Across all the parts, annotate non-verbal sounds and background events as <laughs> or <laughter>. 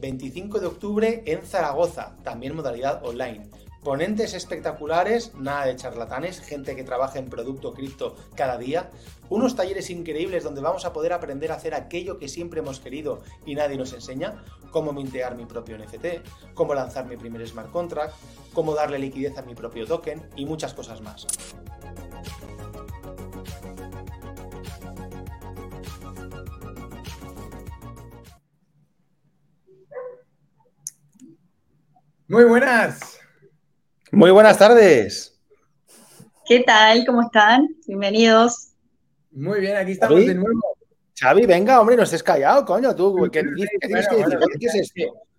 25 de octubre en Zaragoza, también modalidad online. Ponentes espectaculares, nada de charlatanes, gente que trabaja en producto cripto cada día. Unos talleres increíbles donde vamos a poder aprender a hacer aquello que siempre hemos querido y nadie nos enseña, cómo mintear mi propio NFT, cómo lanzar mi primer smart contract, cómo darle liquidez a mi propio token y muchas cosas más. Muy buenas. Muy buenas tardes. ¿Qué tal? ¿Cómo están? Bienvenidos. Muy bien, aquí estamos de nuevo. Xavi, venga, hombre, no estés callado, coño, tú. ¿Qué, tienes que decir? ¿Qué es esto?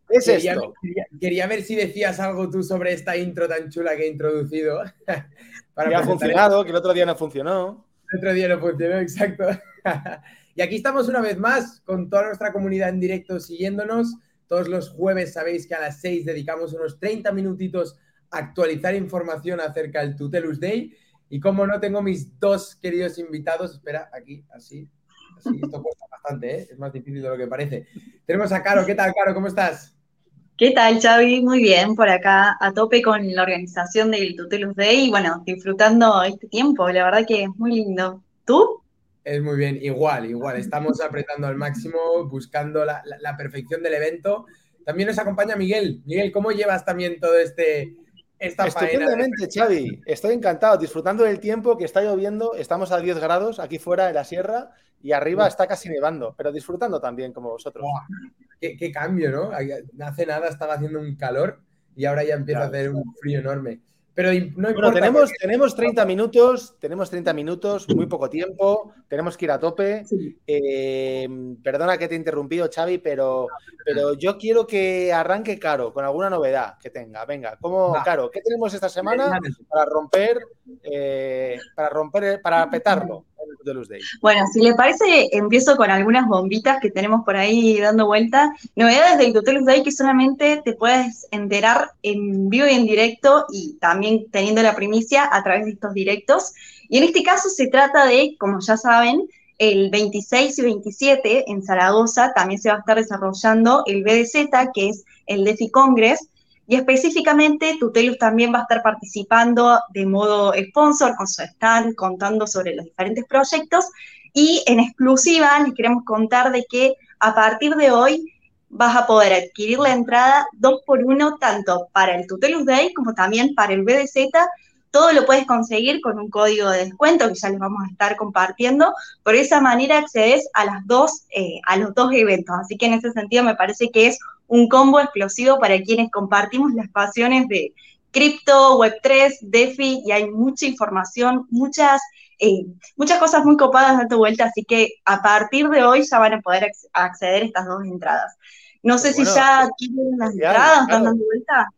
¿Qué es quería, esto? Quería, ver si decías algo tú sobre esta intro tan chula que he introducido. <laughs> Para que ha funcionado, que el otro día no funcionó. El otro día no funcionó, exacto. <laughs> y aquí estamos una vez más con toda nuestra comunidad en directo siguiéndonos. Todos los jueves sabéis que a las 6 dedicamos unos 30 minutitos actualizar información acerca del Tutelus Day. Y como no tengo mis dos queridos invitados, espera, aquí, así, así, esto cuesta bastante, ¿eh? es más difícil de lo que parece. Tenemos a Caro, ¿qué tal, Caro? ¿Cómo estás? ¿Qué tal, Xavi? Muy bien, por acá a tope con la organización del Tutelus Day y bueno, disfrutando este tiempo, la verdad que es muy lindo. ¿Tú? Es muy bien, igual, igual, estamos apretando al máximo, buscando la, la perfección del evento. También nos acompaña Miguel. Miguel, ¿cómo llevas también todo este, Estupendamente, Xavi. Estoy encantado, disfrutando del tiempo que está lloviendo. Estamos a 10 grados aquí fuera de la sierra y arriba está casi nevando, pero disfrutando también como vosotros. Qué, cambio, ¿no? Hace nada estaba haciendo un calor y ahora ya empieza a hacer un frío enorme. Pero no bueno, tenemos, tenemos 30 minutos, tenemos 30 minutos, muy poco tiempo, tenemos que ir a tope. Eh, perdona que te he interrumpido, Xavi, pero, pero yo quiero que arranque Caro con alguna novedad que tenga. Venga, ¿cómo, Caro? ¿Qué tenemos esta semana para romper, eh, para romper, para petarlo? Bueno, si le parece, empiezo con algunas bombitas que tenemos por ahí dando vuelta. Novedades del Tutelus Day que solamente te puedes enterar en vivo y en directo y también teniendo la primicia a través de estos directos. Y en este caso se trata de, como ya saben, el 26 y 27 en Zaragoza también se va a estar desarrollando el BDZ, que es el DeFi Congress, y específicamente Tutelus también va a estar participando de modo sponsor con su stand, contando sobre los diferentes proyectos. Y en exclusiva les queremos contar de que a partir de hoy vas a poder adquirir la entrada dos por uno tanto para el Tutelus Day como también para el BDZ. Todo lo puedes conseguir con un código de descuento que ya les vamos a estar compartiendo. Por esa manera accedes a, las dos, eh, a los dos eventos. Así que en ese sentido me parece que es un combo explosivo para quienes compartimos las pasiones de cripto, Web3, DeFi, y hay mucha información, muchas, eh, muchas cosas muy copadas dando vuelta, así que a partir de hoy ya van a poder acceder a estas dos entradas. No sé si ya tienen las entradas, dando vuelta.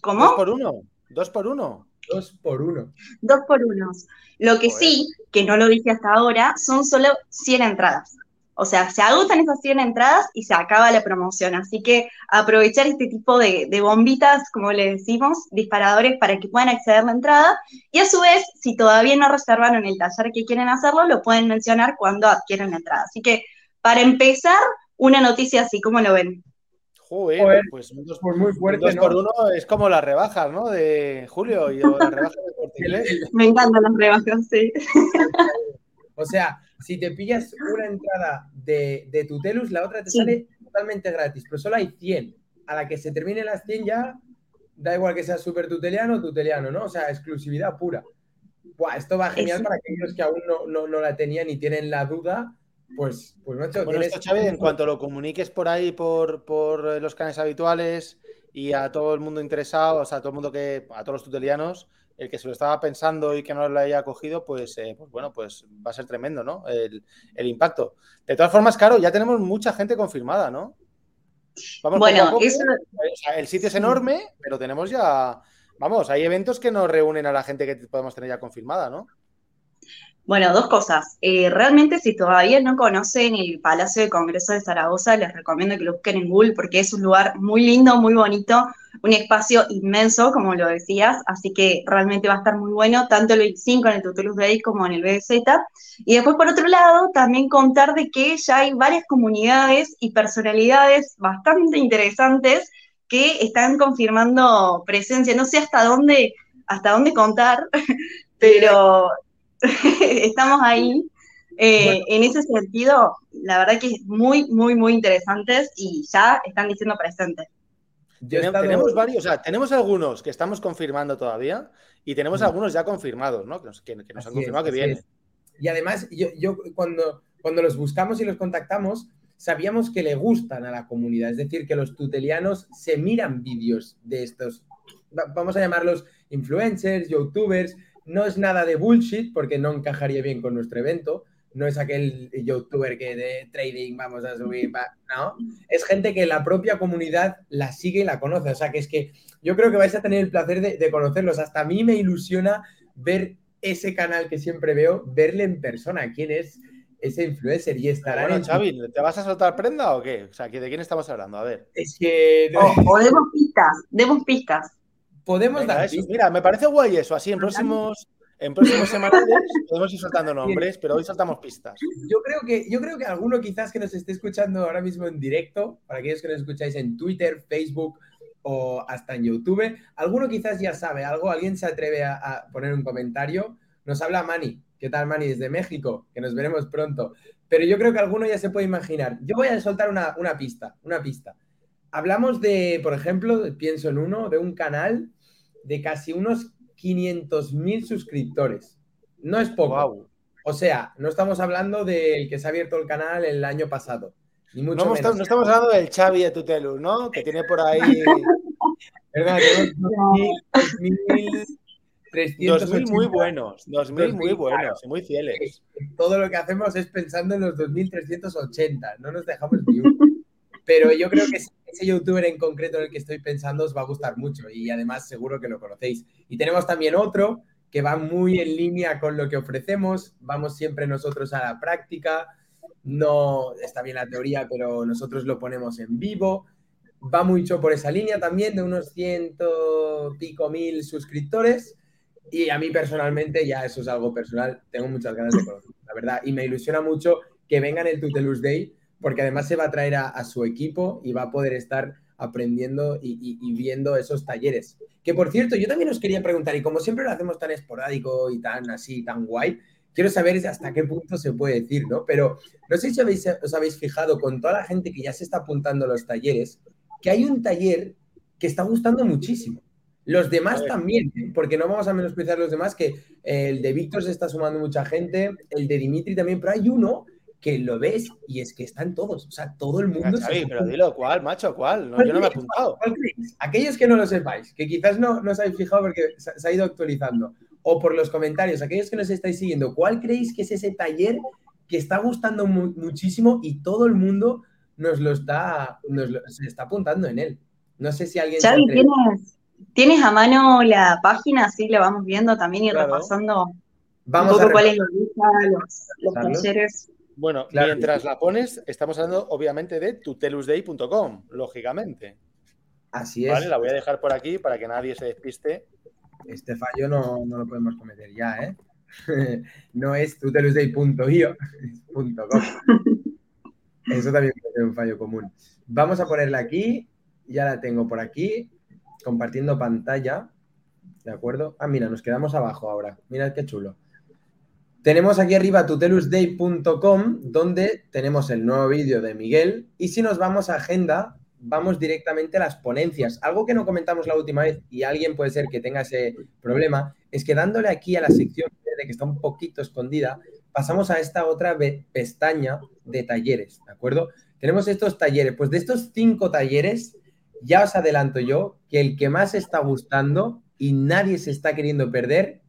¿Cómo? Dos por uno, dos por uno. Dos por uno. Dos por uno. Lo que sí, que no lo dije hasta ahora, son solo 100 entradas. O sea, se agotan esas 100 entradas y se acaba la promoción. Así que aprovechar este tipo de, bombitas, como le decimos, disparadores para que puedan acceder a la entrada. Y a su vez, si todavía no reservaron el taller que quieren hacerlo, lo pueden mencionar cuando adquieran la entrada. Así que, para empezar, una noticia así, ¿cómo lo ven? Joder, pues un dos, muy fuerte, dos por uno es como las rebajas, ¿no? De Julio y las rebajas de Me encantan las rebajas, sí. <laughs> O sea, si te pillas una entrada de, de Tutelus, la otra te sale totalmente gratis, pero solo hay 100. A la que se termine las 100 ya, da igual que sea súper tuteliano o tuteliano, ¿no? O sea, exclusividad pura. Buah, esto va genial para aquellos que aún no, no, la tenían y tienen la duda, pues, pues macho, bueno, esto, Chávez, en cuanto lo comuniques por ahí, por, por los canales habituales y a todo el mundo interesado, o sea, a todo el mundo que, a todos los tutelianos, el que se lo estaba pensando y que no lo haya cogido, pues, eh, pues bueno, pues va a ser tremendo, ¿no? El, impacto. De todas formas, claro, ya tenemos mucha gente confirmada, ¿no? Vamos bueno, el sitio es enorme, pero tenemos ya, vamos, hay eventos que nos reúnen a la gente que podemos tener ya confirmada, ¿no? Bueno, dos cosas. Eh, realmente, si todavía no conocen el Palacio de Congreso de Zaragoza, les recomiendo que lo busquen en Google porque es un lugar muy lindo, muy bonito, un espacio inmenso, como lo decías, así que realmente va a estar muy bueno, tanto el 25 en el Tutelus Day como en el BZ. Y después, por otro lado, también contar de que ya hay varias comunidades y personalidades bastante interesantes que están confirmando presencia. No sé hasta dónde, hasta dónde contar, <laughs> pero <laughs> estamos ahí. Eh, en ese sentido, la verdad que es muy, muy, muy interesantes y ya están diciendo presentes. Tenemos varios, o sea, tenemos algunos que estamos confirmando todavía y tenemos algunos ya confirmados, ¿no? Que nos, han confirmado que vienen. Y además, yo, yo, cuando, cuando los buscamos y los contactamos, sabíamos que le gustan a la comunidad, es decir, que los tutelianos se miran vídeos de estos, vamos a llamarlos influencers, youtubers, no es nada de bullshit porque no encajaría bien con nuestro evento, no es aquel youtuber que de trading vamos a subir, no, es gente que la propia comunidad la sigue y la conoce, o sea que es que yo creo que vais a tener el placer de, conocerlos, hasta a mí me ilusiona ver ese canal que siempre veo, verle en persona, quién es ese influencer y estará bueno, Xavi, ¿te vas a soltar prenda o qué? O sea, ¿de quién estamos hablando? A ver. Es que... O, demos pistas, demos pistas. Podemos dar Mira, me parece guay eso, así en próximos en próximos semanas <laughs> podemos ir soltando nombres, pero hoy saltamos pistas. Yo creo que, yo creo que alguno quizás que nos esté escuchando ahora mismo en directo, para aquellos que nos escucháis en Twitter, Facebook o hasta en YouTube, alguno quizás ya sabe algo, alguien se atreve a, poner un comentario. Nos habla Mani. ¿Qué tal, Mani? Desde México, que nos veremos pronto. Pero yo creo que alguno ya se puede imaginar. Yo voy a soltar una, una pista, una pista. Hablamos de, por ejemplo, pienso en uno, de un canal de casi unos 500.000 suscriptores. No es poco. O sea, no estamos hablando del que se ha abierto el canal el año pasado. Ni mucho no, menos. no estamos hablando del Xavi de Tutelu, ¿no? Que tiene por ahí. ¿Verdad? 2.000 muy buenos, 2.000 muy buenos y muy fieles. Todo lo que hacemos es pensando en los 2.380, no nos dejamos ni uno. Pero yo creo que ese youtuber en concreto en el que estoy pensando os va a gustar mucho y además seguro que lo conocéis. Y tenemos también otro que va muy en línea con lo que ofrecemos, vamos siempre nosotros a la práctica, no está bien la teoría, pero nosotros lo ponemos en vivo, va mucho por esa línea también de unos ciento pico mil suscriptores. Y a mí personalmente, ya eso es algo personal, tengo muchas ganas de conocerlo, la verdad, y me ilusiona mucho que vengan el Tutelus Day porque además se va a traer a, su equipo y va a poder estar aprendiendo y, viendo esos talleres. Que por cierto, yo también os quería preguntar, y como siempre lo hacemos tan esporádico y tan así, tan guay, quiero saber hasta qué punto se puede decir, ¿no? Pero no sé si os habéis fijado con toda la gente que ya se está apuntando a los talleres, que hay un taller que está gustando muchísimo. Los demás también, ¿eh? porque no vamos a menospreciar los demás, que el de Víctor se está sumando mucha gente, el de Dimitri también, pero hay uno que lo ves y es que están todos, o sea, todo el mundo. Sí, pero dilo, ¿cuál, macho? ¿Cuál? yo no me he apuntado. Aquellos que no lo sepáis, que quizás no, no os habéis fijado porque se ha ido actualizando, o por los comentarios, aquellos que nos estáis siguiendo, ¿cuál creéis que es ese taller que está gustando muchísimo y todo el mundo nos lo está, nos se está apuntando en él? No sé si alguien. Xavi, ¿tienes, ¿tienes a mano la página? Así la vamos viendo también y repasando. Vamos un poco cuál es los, los talleres. Bueno, mientras la pones, estamos hablando obviamente de tutelusday.com, lógicamente. Así es. Vale, la voy a dejar por aquí para que nadie se despiste. Este fallo no, lo podemos cometer ya, ¿eh? <laughs> no es tutelusday.io, <laughs> Eso también puede ser un fallo común. Vamos a ponerla aquí, ya la tengo por aquí, compartiendo pantalla. ¿De acuerdo? Ah, mira, nos quedamos abajo ahora. Mira qué chulo. Tenemos aquí arriba tutelusday.com, donde tenemos el nuevo vídeo de Miguel. Y si nos vamos a agenda, vamos directamente a las ponencias. Algo que no comentamos la última vez, y alguien puede ser que tenga ese problema, es que dándole aquí a la sección de que está un poquito escondida, pasamos a esta otra pestaña de talleres, ¿de acuerdo? Tenemos estos talleres. Pues de estos cinco talleres, ya os adelanto yo que el que más está gustando y nadie se está queriendo perder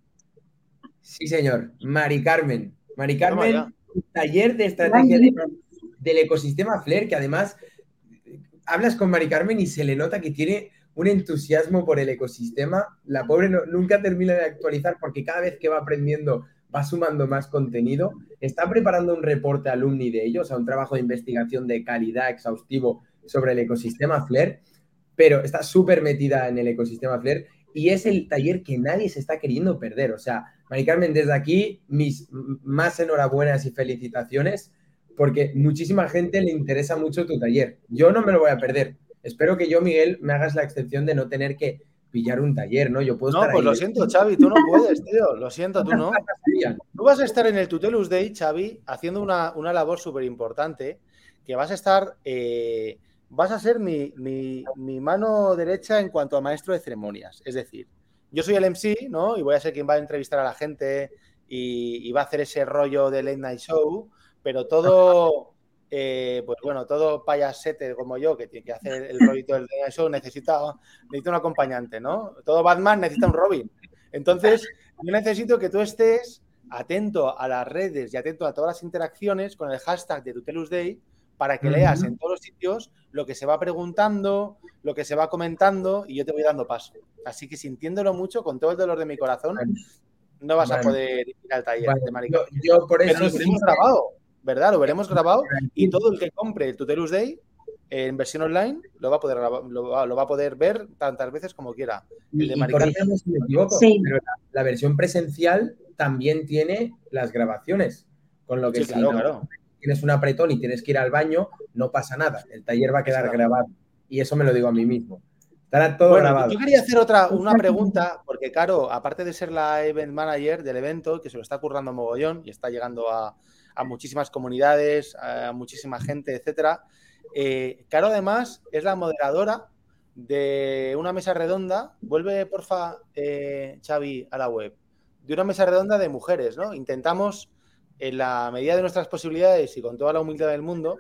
Sí, señor. Mari Carmen. Mari Carmen, taller de estrategia del ecosistema Flair, que además hablas con Mari Carmen y se le nota que tiene un entusiasmo por el ecosistema. La pobre nunca termina de actualizar porque cada vez que va aprendiendo va sumando más contenido. Está preparando un reporte alumni de ellos, o sea, un trabajo de investigación de calidad exhaustivo sobre el ecosistema Flair. pero está súper metida en el ecosistema Flair y es el taller que nadie se está queriendo perder. O sea, Mari Carmen, desde aquí, mis más enhorabuenas y felicitaciones, porque muchísima gente le interesa mucho tu taller. Yo no me lo voy a perder. Espero que yo, Miguel, me hagas la excepción de no tener que pillar un taller, ¿no? Yo puedo no, pues lo siento, Xavi, tú no puedes, tío. Lo siento, tú no. <laughs> Tú vas a estar en el Tutelus Day, Xavi, haciendo una, labor súper importante, que vas a estar, eh, vas a ser mi, mano derecha en cuanto a maestro de ceremonias. Es decir, yo soy el MC, ¿no? Y voy a ser quien va a entrevistar a la gente y, y va a hacer ese rollo de late night show, pero todo <laughs> eh, pues bueno, todo payasete como yo, que tiene que hacer el rollito del show, necesita, necesita un acompañante, ¿no? Todo Batman necesita un Robin. Entonces, yo necesito que tú estés atento a las redes y atento a todas las interacciones con el hashtag de Tutelus Day para que leas en todos los sitios lo que se va preguntando, lo que se va comentando y yo te voy dando paso. Así que sintiéndolo mucho, con todo el dolor de mi corazón, no vas a poder ir al taller de maricón. Yo, por eso Pero hemos grabado. ¿verdad? Lo veremos grabado y todo el que compre el Tutelus Day en versión online lo va a poder lo, va, a poder ver tantas veces como quiera. El de si me equivoco, pero la, versión presencial también tiene las grabaciones, con lo que si tienes un apretón y tienes que ir al baño, no pasa nada, el taller va a quedar grabado y eso me lo digo a mí mismo. Estará todo grabado. Yo quería hacer otra una pregunta porque Caro, aparte de ser la event manager del evento, que se lo está currando mogollón y está llegando a a muchísimas comunidades, a muchísima gente, etcétera. Eh, Caro, además, es la moderadora de una mesa redonda. Vuelve, porfa, eh, Xavi, a la web. De una mesa redonda de mujeres, ¿no? Intentamos, en la medida de nuestras posibilidades y con toda la humildad del mundo,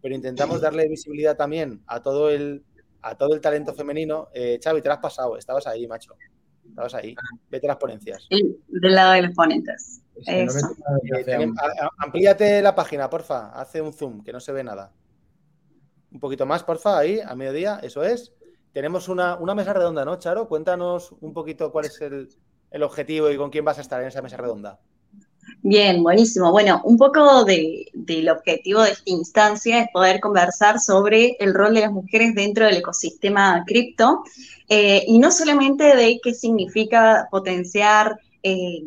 pero intentamos darle visibilidad también a todo el, a todo el talento femenino. Eh, Xavi, te lo has pasado, estabas ahí, macho. Estabas ahí. Vete a las ponencias. del lado de los ponentes. Eh, amplíate la página, porfa. Hace un zoom, que no se ve nada. Un poquito más, porfa, ahí, a mediodía, eso es. Tenemos una, mesa redonda, ¿no, Charo? Cuéntanos un poquito cuál es el, objetivo y con quién vas a estar en esa mesa redonda. Bien, buenísimo. Bueno, un poco del objetivo de esta instancia es poder conversar sobre el rol de las mujeres dentro del ecosistema cripto eh, y no solamente de qué significa potenciar eh,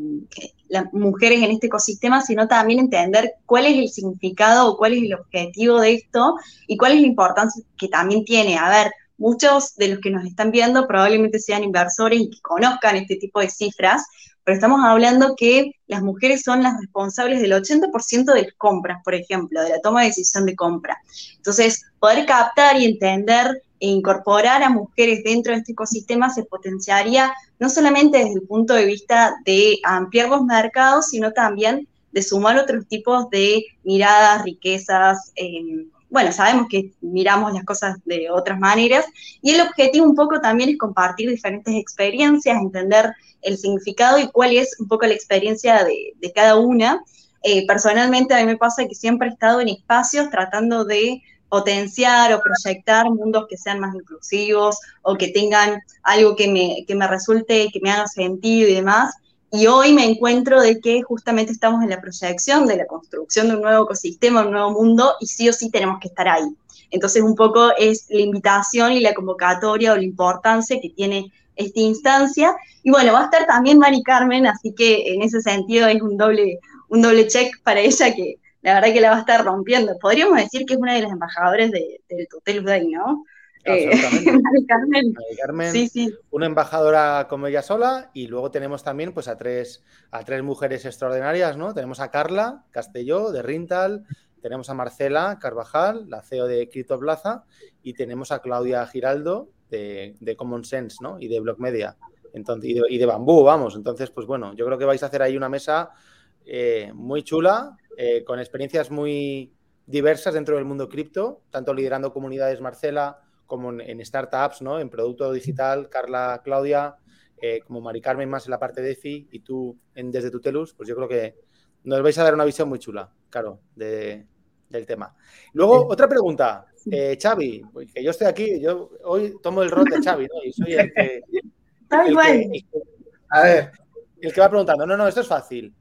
las mujeres en este ecosistema, sino también entender cuál es el significado o cuál es el objetivo de esto y cuál es la importancia que también tiene. A ver, muchos de los que nos están viendo probablemente sean inversores y que conozcan este tipo de cifras, pero estamos hablando que las mujeres son las responsables del 80% de las compras, por ejemplo, de la toma de decisión de compra. Entonces, poder captar y entender e incorporar a mujeres dentro de este ecosistema se potenciaría no solamente desde el punto de vista de ampliar los mercados, sino también de sumar otros tipos de miradas, riquezas. Eh, bueno, sabemos que miramos las cosas de otras maneras y el objetivo un poco también es compartir diferentes experiencias, entender el significado y cuál es un poco la experiencia de, cada una. Eh, personalmente a mí me pasa que siempre he estado en espacios tratando de potenciar o proyectar mundos que sean más inclusivos o que tengan algo que me, que me resulte, que me haga sentido y demás. Y hoy me encuentro de que justamente estamos en la proyección de la construcción de un nuevo ecosistema, un nuevo mundo, y sí o sí tenemos que estar ahí. Entonces, un poco es la invitación y la convocatoria o la importancia que tiene esta instancia. Y bueno, va a estar también Mari Carmen, así que en ese sentido es un doble, un doble check para ella que, la verdad que la va a estar rompiendo. Podríamos decir que es una de las embajadoras de, del Tutel Day, ¿no? Eh, Carmen. <laughs> Carmen sí, sí. una embajadora como ella sola y luego tenemos también pues a tres, a tres mujeres extraordinarias, ¿no? Tenemos a Carla Castelló de Rintal, tenemos a Marcela Carvajal, la CEO de Crypto Plaza y tenemos a Claudia Giraldo de, Common Sense, ¿no? Y de Block Media. Entonces, y de, y de Bambú, vamos. Entonces, pues bueno, yo creo que vais a hacer ahí una mesa eh, muy chula, eh, con experiencias muy diversas dentro del mundo cripto, tanto liderando comunidades Marcela como en, startups, ¿no? En producto digital, Carla, Claudia, eh, como Mari Carmen más en la parte de EFI y tú en, desde Tutelus, pues yo creo que nos vais a dar una visión muy chula, claro, del tema. Luego, otra pregunta. Eh, Xavi, pues que yo estoy aquí, yo hoy tomo el rol de Xavi, ¿no? Y soy el que... <laughs> a ver. El que va preguntando, no, no, esto es fácil.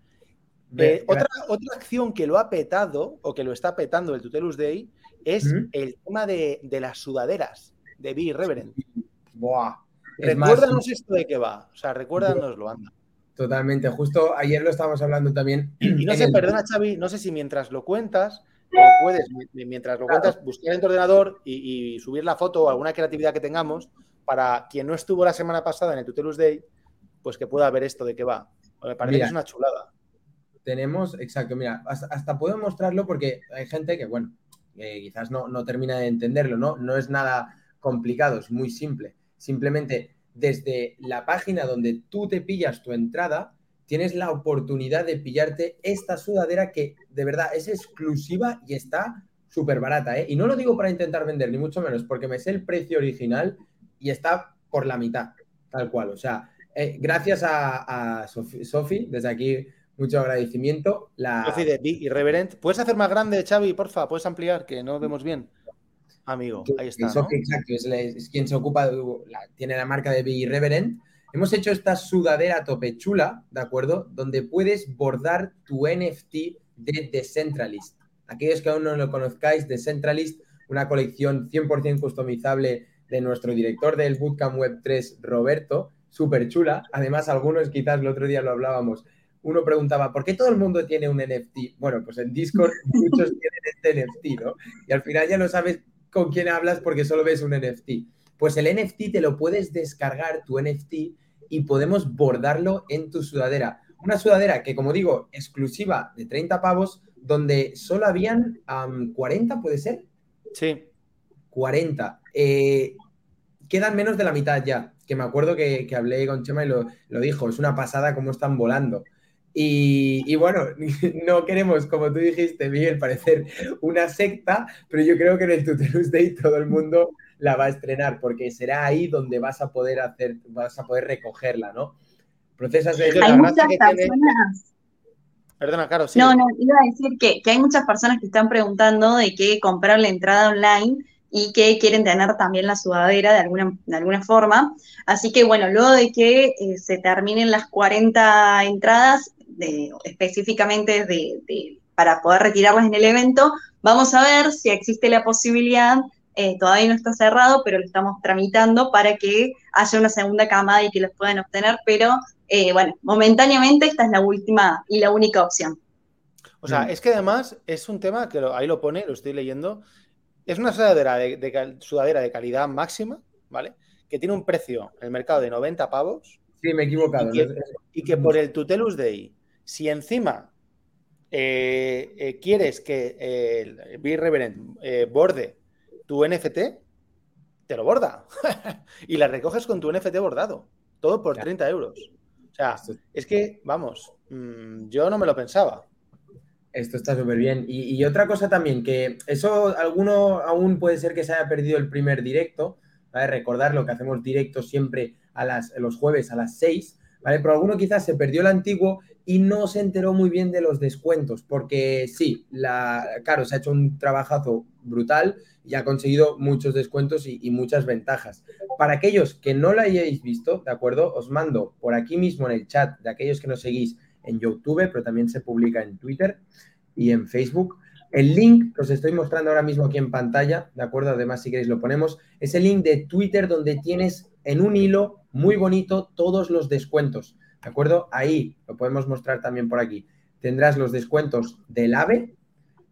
Eh, otra, otra acción que lo ha petado o que lo está petando el Tutelus Day es el tema de, las sudaderas de Be Reverend. ¡buah! Recuérdanos esto de qué va. O sea, recuérdanoslo, anda. Totalmente. Justo ayer lo estábamos hablando también. Y no sé, perdona, Xavi, no sé si mientras lo cuentas, o puedes, mientras lo cuentas, buscar en tu ordenador y, subir la foto o alguna creatividad que tengamos para quien no estuvo la semana pasada en el Tutelus Day, pues que pueda ver esto de qué va. Me parece que es una chulada. Tenemos, exacto, mira, hasta, puedo mostrarlo porque hay gente que, bueno, quizás no, no termina de entenderlo, ¿no? No es nada complicado, es muy simple. Simplemente desde la página donde tú te pillas tu entrada, tienes la oportunidad de pillarte esta sudadera que de verdad es exclusiva y está súper barata. ¿eh? Y no lo digo para intentar vender, ni mucho menos, porque me sé el precio original y está por la mitad, tal cual. O sea, eh, gracias a, a Sofi, desde aquí mucho agradecimiento. La... De Big Irreverent. ¿Puedes hacer más grande, Xavi, porfa? ¿Puedes ampliar? Que no vemos bien amigo. Ahí está. Exacto, es, quien se ocupa, tiene la marca de Be Irreverent. Hemos hecho esta sudadera tope chula, ¿de acuerdo? Donde puedes bordar tu NFT de Decentralist. Aquellos que aún no lo conozcáis, Decentralist, una colección 100% customizable de nuestro director del Bootcamp Web 3, Roberto, súper chula. Además, algunos quizás el otro día lo hablábamos. Uno preguntaba, ¿por qué todo el mundo tiene un NFT? Bueno, pues en Discord <laughs> muchos tienen este NFT, ¿no? Y al final ya no sabes con quién hablas porque solo ves un NFT. Pues el NFT te lo puedes descargar, tu NFT, y podemos bordarlo en tu sudadera. Una sudadera que, como digo, exclusiva de 30 pavos, donde solo habían 40, ¿puede ser? Sí. 40. Eh, quedan menos de la mitad ya, que me acuerdo que, hablé con Chema y lo, lo, dijo, es una pasada cómo están volando. Y, bueno, <laughs> no queremos, como tú dijiste, Miguel, parecer una secta, pero yo creo que en el Tutelus Day todo el mundo la va a estrenar, porque será ahí donde vas a poder hacer, vas a poder recogerla, ¿no? Procesas de... Hay muchas personas... Perdona, Caro, sí. No, no, iba a decir que, que hay muchas personas que están preguntando de qué comprar la entrada online y que quieren tener también la sudadera de alguna, de alguna forma. Así que bueno, luego de que eh, se terminen las 40 entradas, específicamente de, para poder retirarlas en el evento. Vamos a ver si existe la posibilidad, eh, todavía no está cerrado, pero lo estamos tramitando para que haya una segunda camada y que los puedan obtener, pero eh, bueno, momentáneamente esta es la última y la única opción. O sea, mm. es que además es un tema que ahí lo pone, lo estoy leyendo, es una sudadera de, sudadera de calidad máxima, ¿vale? Que tiene un precio en el mercado de 90 pavos. Sí, me he equivocado. Y que, y que por el Tutelus Day si encima eh, eh, quieres que el Be Reverend eh, borde tu NFT, te lo borda. <laughs> y la recoges con tu NFT bordado. Todo por 30 euros. O sea, es que, vamos, mm, yo no me lo pensaba. Esto está súper bien. Y, otra cosa también, que eso alguno aún puede ser que se haya perdido el primer directo. ¿vale? Recordar lo que hacemos directo siempre a las, los jueves a las 6. ¿vale? Pero alguno quizás se perdió el antiguo y no se enteró muy bien de los descuentos, porque sí, la, claro, se ha hecho un trabajazo brutal y ha conseguido muchos descuentos y, muchas ventajas. Para aquellos que no lo hayáis visto, ¿de acuerdo? Os mando por aquí mismo en el chat de aquellos que nos seguís en YouTube, pero también se publica en Twitter y en Facebook. El link que os estoy mostrando ahora mismo aquí en pantalla, ¿de acuerdo? Además, si queréis lo ponemos, es el link de Twitter donde tienes en un hilo muy bonito todos los descuentos. ¿De acuerdo? Ahí lo podemos mostrar también por aquí. Tendrás los descuentos del AVE,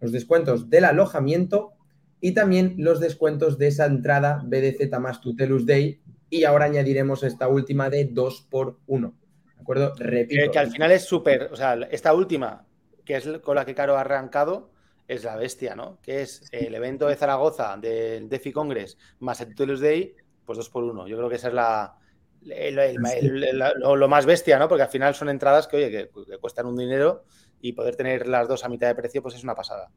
los descuentos del alojamiento y también los descuentos de esa entrada BDZ más Tutelus Day. Y ahora añadiremos esta última de 2 por 1 ¿De acuerdo? Repito. Que, al final es súper, o sea, esta última, que es con la que Caro ha arrancado, es la bestia, ¿no? Que es el evento de Zaragoza del DeFi Congress más el Tutelus Day, pues 2 por 1 Yo creo que esa es la, lo, más bestia, ¿no? Porque al final son entradas que, oye, que, cuestan un dinero y poder tener las dos a mitad de precio, pues es una pasada.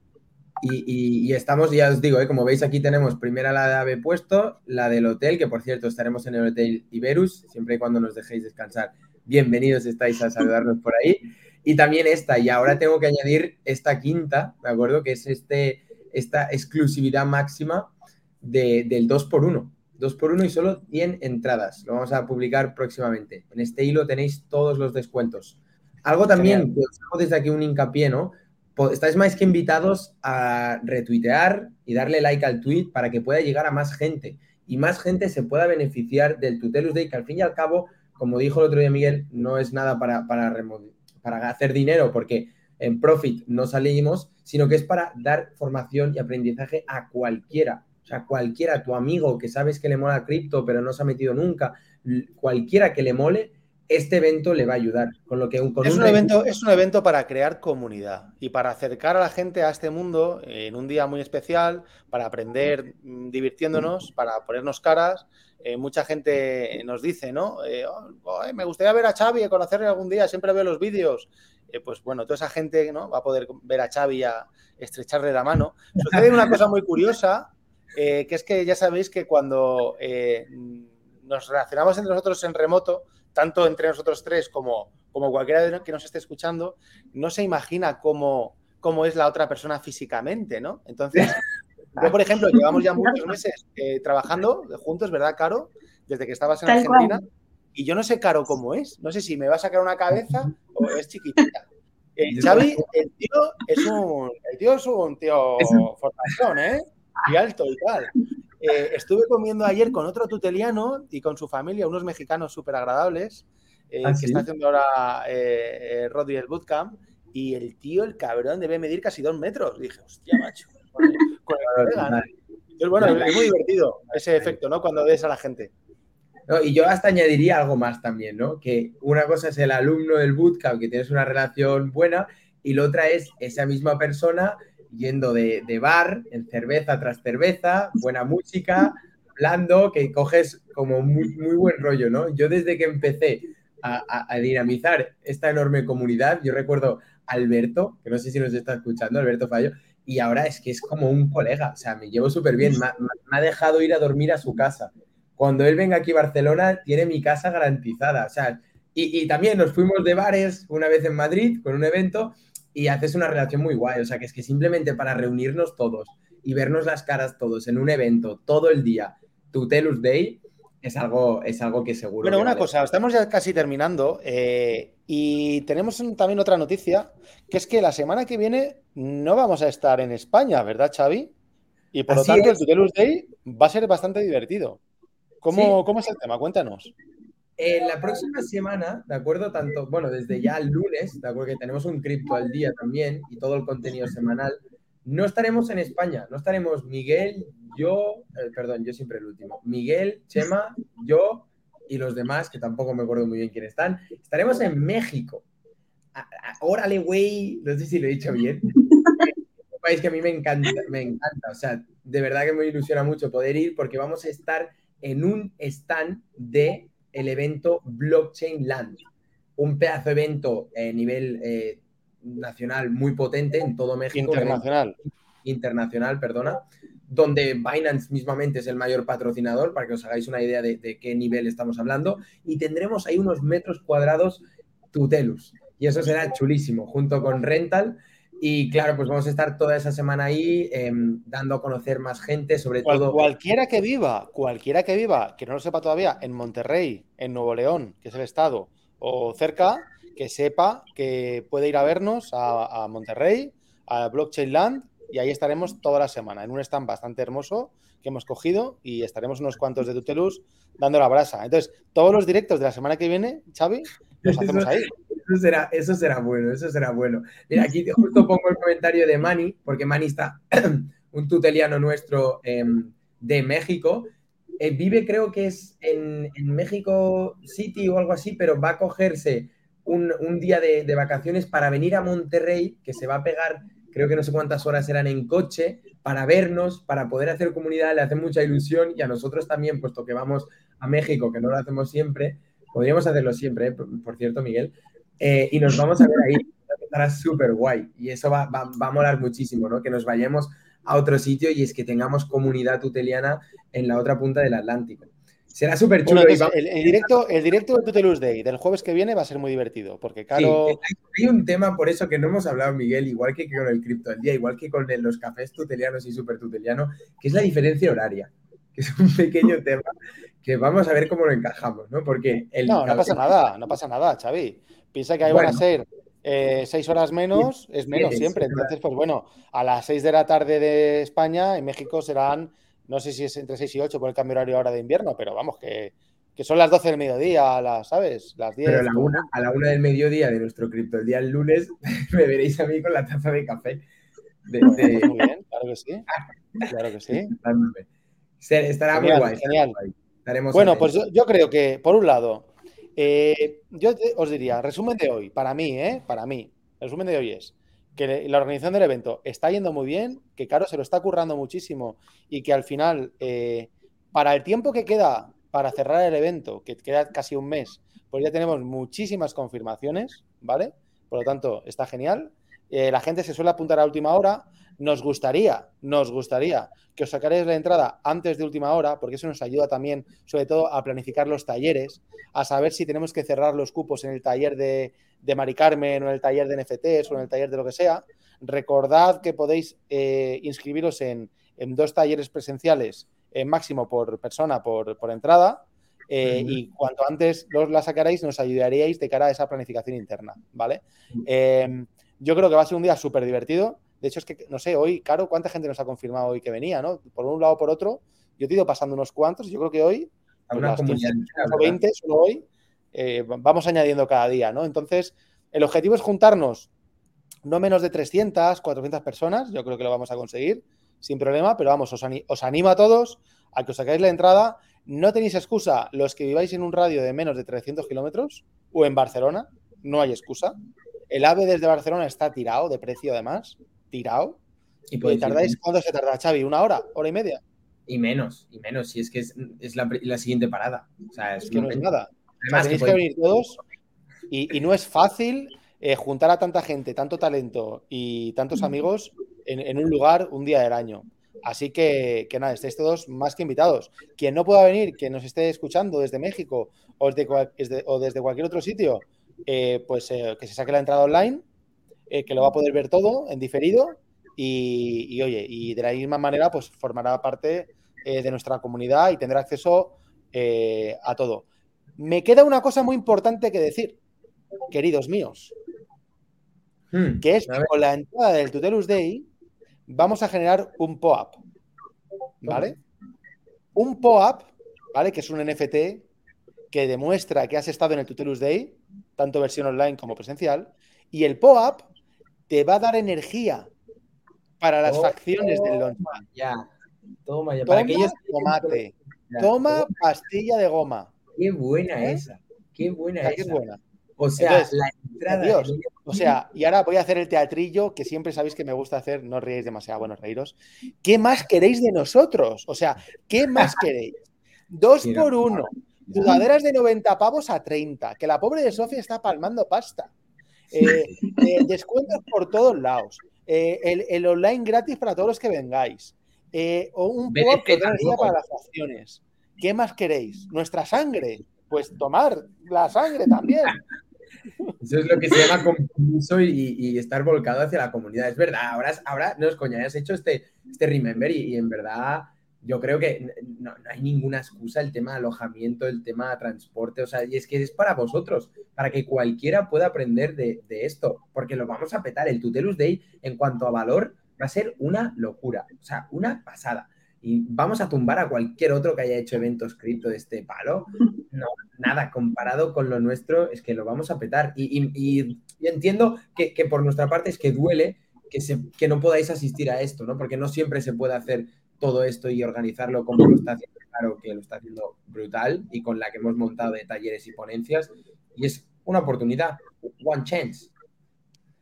Y, estamos, ya os digo, ¿eh? como veis aquí tenemos primera la de AVE puesto, la del hotel, que por cierto estaremos en el Hotel Iberus, siempre y cuando nos dejéis descansar. Bienvenidos estáis a saludarnos por ahí. Y también esta, y ahora tengo que añadir esta quinta, ¿de acuerdo? Que es este, esta exclusividad máxima del 2 por 1 2 por 1 y solo 100 entradas. Lo vamos a publicar próximamente. En este hilo tenéis todos los descuentos. Algo también que os hago desde aquí un hincapié, ¿no? Estáis más que invitados a retuitear y darle like al tweet para que pueda llegar a más gente. y más gente se pueda beneficiar del Tutelus Day, que al fin y al cabo, como dijo el otro día Miguel, no es nada para, para, para hacer dinero, porque en Profit no salimos, sino que es para dar formación y aprendizaje a cualquiera. Sea, cualquiera, tu amigo que sabes que le mola cripto, pero no se ha metido nunca, cualquiera que le mole, este evento le va a ayudar. Con lo que un, es, un evento, es un evento para crear comunidad y para acercar a la gente a este mundo en un día muy especial, para aprender mm, divirtiéndonos, para ponernos caras. Eh, mucha gente nos dice, ¿no? Eh, oh, me gustaría ver a Xavi y conocerle algún día, siempre veo los vídeos. Eh, pues bueno, toda esa gente ¿no? va a poder ver a Xavi a estrecharle la mano. Sucede una cosa muy curiosa, que es que ya sabéis que cuando nos relacionamos entre nosotros en remoto, tanto entre nosotros tres como, como cualquiera que nos esté escuchando, no se imagina cómo, cómo es la otra persona físicamente, ¿no? Entonces, yo, por ejemplo, <laughs> llevamos ya muchos meses eh, trabajando juntos, ¿verdad, Caro? Desde que estabas en Argentina. Y yo no sé, Caro, cómo es. No sé si me va a sacar una cabeza o es chiquitita. <laughs> El Xavi, el tío es un, el tío es un tío formación, ¿eh? Y alto y tal. Eh, estuve comiendo ayer con otro tuteliano y con su familia, unos mexicanos súper agradables, eh, ¿Ah, que está haciendo ahora eh, Rodri el Bootcamp, y el tío, el cabrón, debe medir casi dos metros. dije, hostia, macho. bueno, es muy divertido ese efecto, ¿no? Cuando ves a la gente. y yo hasta añadiría algo más también, ¿no? Que una cosa es el alumno del bootcamp, que tienes una relación buena, y la otra es esa misma persona yendo de, bar, en cerveza tras cerveza, buena música, hablando, que coges como muy, muy buen rollo, ¿no? Yo desde que empecé a, dinamizar esta enorme comunidad, yo recuerdo a Alberto, que no sé si nos está escuchando, Alberto Fallo, y ahora es que es como un colega, o sea, me llevo súper bien, me, ha dejado ir a dormir a su casa. Cuando él venga aquí a Barcelona, tiene mi casa garantizada, o sea, y, y también nos fuimos de bares una vez en Madrid con un evento y haces una relación muy guay. O sea, que es que simplemente para reunirnos todos y vernos las caras todos en un evento todo el día, tu Telus Day, es algo, es algo que seguro. Bueno, una cosa, estamos ya casi terminando eh, y tenemos también otra noticia, que es que la semana que viene no vamos a estar en España, ¿verdad, Xavi? Y por lo tanto, el Tutelus Day va a ser bastante divertido. ¿Cómo, ¿Cómo es el tema? Cuéntanos. En la próxima semana, ¿de acuerdo? Tanto, bueno, desde ya el lunes, ¿de acuerdo? Que tenemos un cripto al día también y todo el contenido semanal. No estaremos en España, no estaremos Miguel, yo, eh, perdón, yo siempre el último. Miguel, Chema, yo y los demás, que tampoco me acuerdo muy bien quién están. Estaremos en México. órale, güey, no sé si lo he dicho bien. <laughs> un país que a mí me encanta, me encanta. O sea, de verdad que me ilusiona mucho poder ir porque vamos a estar en un stand de el evento Blockchain Land, un pedazo de evento a nivel eh, nacional muy potente en todo México. Internacional. Internacional, perdona, donde Binance mismamente es el mayor patrocinador, para que os hagáis una idea de, de qué nivel estamos hablando, y tendremos ahí unos metros cuadrados Tutelus. Y eso será chulísimo, junto con Rental, y claro, pues vamos a estar toda esa semana ahí em, dando a conocer más gente, sobre todo. Cualquiera que viva, cualquiera que viva, que no lo sepa todavía, en Monterrey, en Nuevo León, que es el estado, o cerca, que sepa que puede ir a vernos a, Monterrey, a Blockchain Land, y ahí estaremos toda la semana, en un stand bastante hermoso que hemos cogido y estaremos unos cuantos de Tutelus dando la brasa. Entonces, todos los directos de la semana que viene, Xavi, los hacemos ahí. Eso será, eso será bueno, eso será bueno. Mira, aquí justo pongo el comentario de Mani, porque Mani está, <clears throat> un tuteliano nuestro em, de México. Eh, vive, creo que es en, México City o algo así, pero va a cogerse un, día de, de, vacaciones para venir a Monterrey, que se va a pegar, creo que no sé cuántas horas eran en coche, para vernos, para poder hacer comunidad, le hace mucha ilusión y a nosotros también, puesto que vamos a México, que no lo hacemos siempre, podríamos hacerlo siempre, ¿eh? por, cierto, Miguel, eh, y nos vamos a ver ahí. <laughs> Estará súper guay. Y eso va, va, a molar muchísimo, ¿no? Que nos vayamos a otro sitio y es que tengamos comunidad tuteliana en la otra punta del Atlántico. Será súper chulo. el, directo, el directo de Tutelus Day del jueves que viene va a ser muy divertido, porque claro... hay, un tema por eso que no hemos hablado, Miguel, igual que con el cripto del día, igual que con los cafés tutelianos y super tuteliano, que es la diferencia horaria, que es un pequeño <laughs> tema que vamos a ver cómo lo encajamos, ¿no? Porque el No, no pasa nada, no pasa nada, Xavi. Piensa que ahí van a ser eh, seis horas menos, es menos siempre. Entonces, pues bueno, a las seis de la tarde de España, en México serán No sé si es entre 6 y 8 por el cambio horario ahora de invierno, pero vamos, que, son las 12 del mediodía, las, ¿sabes? Las 10. Pero a la, una, a la una del mediodía de nuestro cripto el día el lunes <laughs> me veréis a mí con la taza de café. De, Muy bien, claro que sí. Claro que sí. <laughs> Estará muy guay. Genial. Bueno, pues yo, creo que, por un lado, eh, yo os diría, resumen de hoy, para mí, ¿eh? Para mí, el resumen de hoy es que la organización del evento está yendo muy bien, que Caro se lo está currando muchísimo y que al final, eh, para el tiempo que queda para cerrar el evento, que queda casi un mes, pues ya tenemos muchísimas confirmaciones, ¿vale? Por lo tanto, está genial. Eh, la gente se suele apuntar a última hora. Nos gustaría, nos gustaría que os sacaréis la entrada antes de última hora, porque eso nos ayuda también, sobre todo, a planificar los talleres, a saber si tenemos que cerrar los cupos en el taller de, de Mari Carmen o en el taller de NFTs o en el taller de lo que sea. Recordad que podéis eh, inscribiros en, dos talleres presenciales, en eh, máximo por persona, por, entrada, y cuanto antes los la sacaréis, nos ayudaríais de cara a esa planificación interna, ¿vale? yo creo que va a ser un día súper divertido. De hecho, es que, no sé, hoy, Caro, ¿cuánta gente nos ha confirmado hoy que venía, no? Por un lado o por otro, yo te he ido pasando unos cuantos, yo creo que hoy, una comunidad, 20, solo hoy, eh, vamos añadiendo cada día, ¿no? Entonces, el objetivo es juntarnos no menos de 300, 400 personas, yo creo que lo vamos a conseguir sin problema, pero vamos, os, os animo a todos a que os sacáis la entrada. No tenéis excusa los que viváis en un radio de menos de 300 kilómetros o en Barcelona, no hay excusa. El AVE desde Barcelona está tirado de precio además tirado. ¿Y tardáis cuánto se tarda, Xavi? ¿Una hora? ¿Hora y media? Y menos, y menos, si es que es, la, siguiente parada. O sea, es, que no es nada. tenéis que, venir todos y, no es fácil eh, juntar a tanta gente, tanto talento y tantos amigos en, un lugar un día del año. Así que, que, nada, estáis todos más que invitados. Quien no pueda venir, que nos esté escuchando desde México o desde, o desde cualquier otro sitio, eh, pues eh, que se saque la entrada online eh, que lo va a poder ver todo en diferido y, oye, y de la misma manera pues formará parte eh, de nuestra comunidad y tendrá acceso eh, a todo. Me queda una cosa muy importante que decir, queridos míos, hmm, que es que con la entrada del Tutelus Day vamos a generar un POAP, ¿vale? Un POAP, ¿vale? Que es un NFT que demuestra que has estado en el Tutelus Day, tanto versión online como presencial, y el POAP te va a dar energía para las facciones del launch. Ya. Toma, ya. Toma tomate. Toma pastilla de goma. Qué buena ¿Eh? esa. Qué buena esa. Qué buena. O sea, la entrada. Dios. O sea, y ahora voy a hacer el teatrillo que siempre sabéis que me gusta hacer, no ríais demasiado, bueno, reíros. ¿Qué más queréis de nosotros? O sea, ¿qué más <laughs> queréis? Dos por uno. Dudaderas de 90 pavos a 30. Que la pobre de Sofía está palmando pasta. Eh, eh, descuentos por todos lados, eh, el, online gratis para todos los que vengáis, o un poco para las acciones. ¿Qué más queréis? ¿Nuestra sangre? Pues tomar la sangre también. <laughs> Eso es lo que se llama compromiso y, estar volcado hacia la comunidad. Es verdad, ahora, ahora no es coña, has hecho este, este remember y en verdad yo creo que no, hay ninguna excusa el tema de alojamiento, el tema de transporte, o sea, y es que es para vosotros, para que cualquiera pueda aprender de, esto, porque lo vamos a petar. El Tutelus Day, en cuanto a valor, va a ser una locura, o sea, una pasada. Y vamos a tumbar a cualquier otro que haya hecho eventos cripto de este palo. No, nada, comparado con lo nuestro, es que lo vamos a petar. Y, entiendo que, que, por nuestra parte es que duele que, se, que no podáis asistir a esto, ¿no? Porque no siempre se puede hacer todo esto y organizarlo como lo está haciendo, claro que lo está haciendo brutal y con la que hemos montado de talleres y ponencias. Y es una oportunidad, one chance.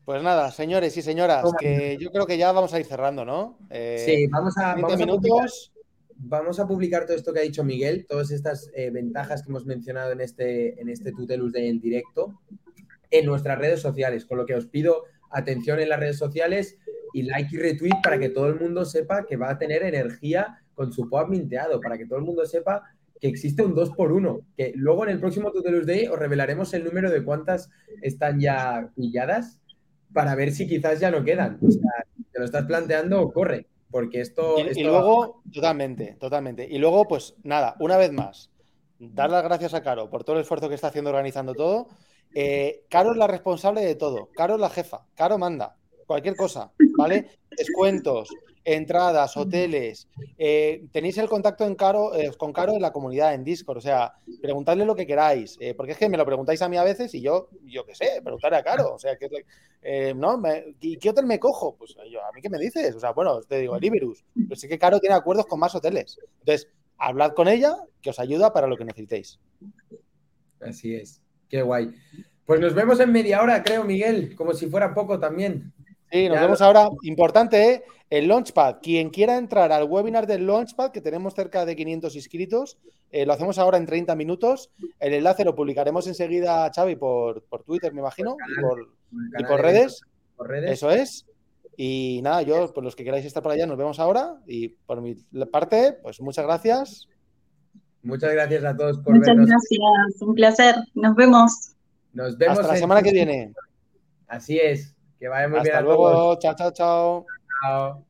Pues nada, señores y señoras, que yo creo que ya vamos a ir cerrando, ¿no? Eh, sí, vamos a, vamos minutos. publicar, vamos a publicar todo esto que ha dicho Miguel, todas estas eh, ventajas que hemos mencionado en este, en este Tutelus de en directo, en nuestras redes sociales, con lo que os pido atención en las redes sociales y like y retweet para que todo el mundo sepa que va a tener energía con su POAP minteado, para que todo el mundo sepa que existe un 2x1, que luego en el próximo Tutelus Day os revelaremos el número de cuántas están ya pilladas para ver si quizás ya no quedan. O sea, te lo estás planteando, corre, porque esto... Y, luego, totalmente, totalmente. Y luego, pues nada, una vez más, dar las gracias a Caro por todo el esfuerzo que está haciendo organizando todo. Eh, Caro es la responsable de todo, Caro es la jefa, Caro manda cualquier cosa, ¿vale? Descuentos, entradas, hoteles. Eh, tenéis el contacto en Caro, eh, con Caro en la comunidad, en Discord. O sea, preguntadle lo que queráis. Eh, porque es que me lo preguntáis a mí a veces y yo, yo qué sé, preguntarle a Caro. O sea, que, ¿no? ¿Qué hotel me cojo? Pues yo, ¿a mí qué me dices? O sea, bueno, te digo, el Iberus. Pero sé que Caro tiene acuerdos con más hoteles. Entonces, hablad con ella, que os ayuda para lo que necesitéis. Así es. Qué guay. Pues nos vemos en media hora, creo, Miguel, como si fuera poco también. Sí, nos vemos ahora. Importante, ¿eh? el Launchpad. Quien quiera entrar al webinar del Launchpad, que tenemos cerca de 500 inscritos, eh, lo hacemos ahora en 30 minutos. El enlace lo publicaremos enseguida, Xavi, por, Twitter, me imagino, y por, redes. Eso es. Y nada, yo, por los que queráis estar por allá, nos vemos ahora. Y por mi parte, pues muchas gracias. Muchas gracias a todos por Muchas gracias, un placer. Nos vemos. Nos vemos. Hasta la semana que viene. Así es. Que vaya muy Hasta bien. luego. Chao, chao, chao. Chao.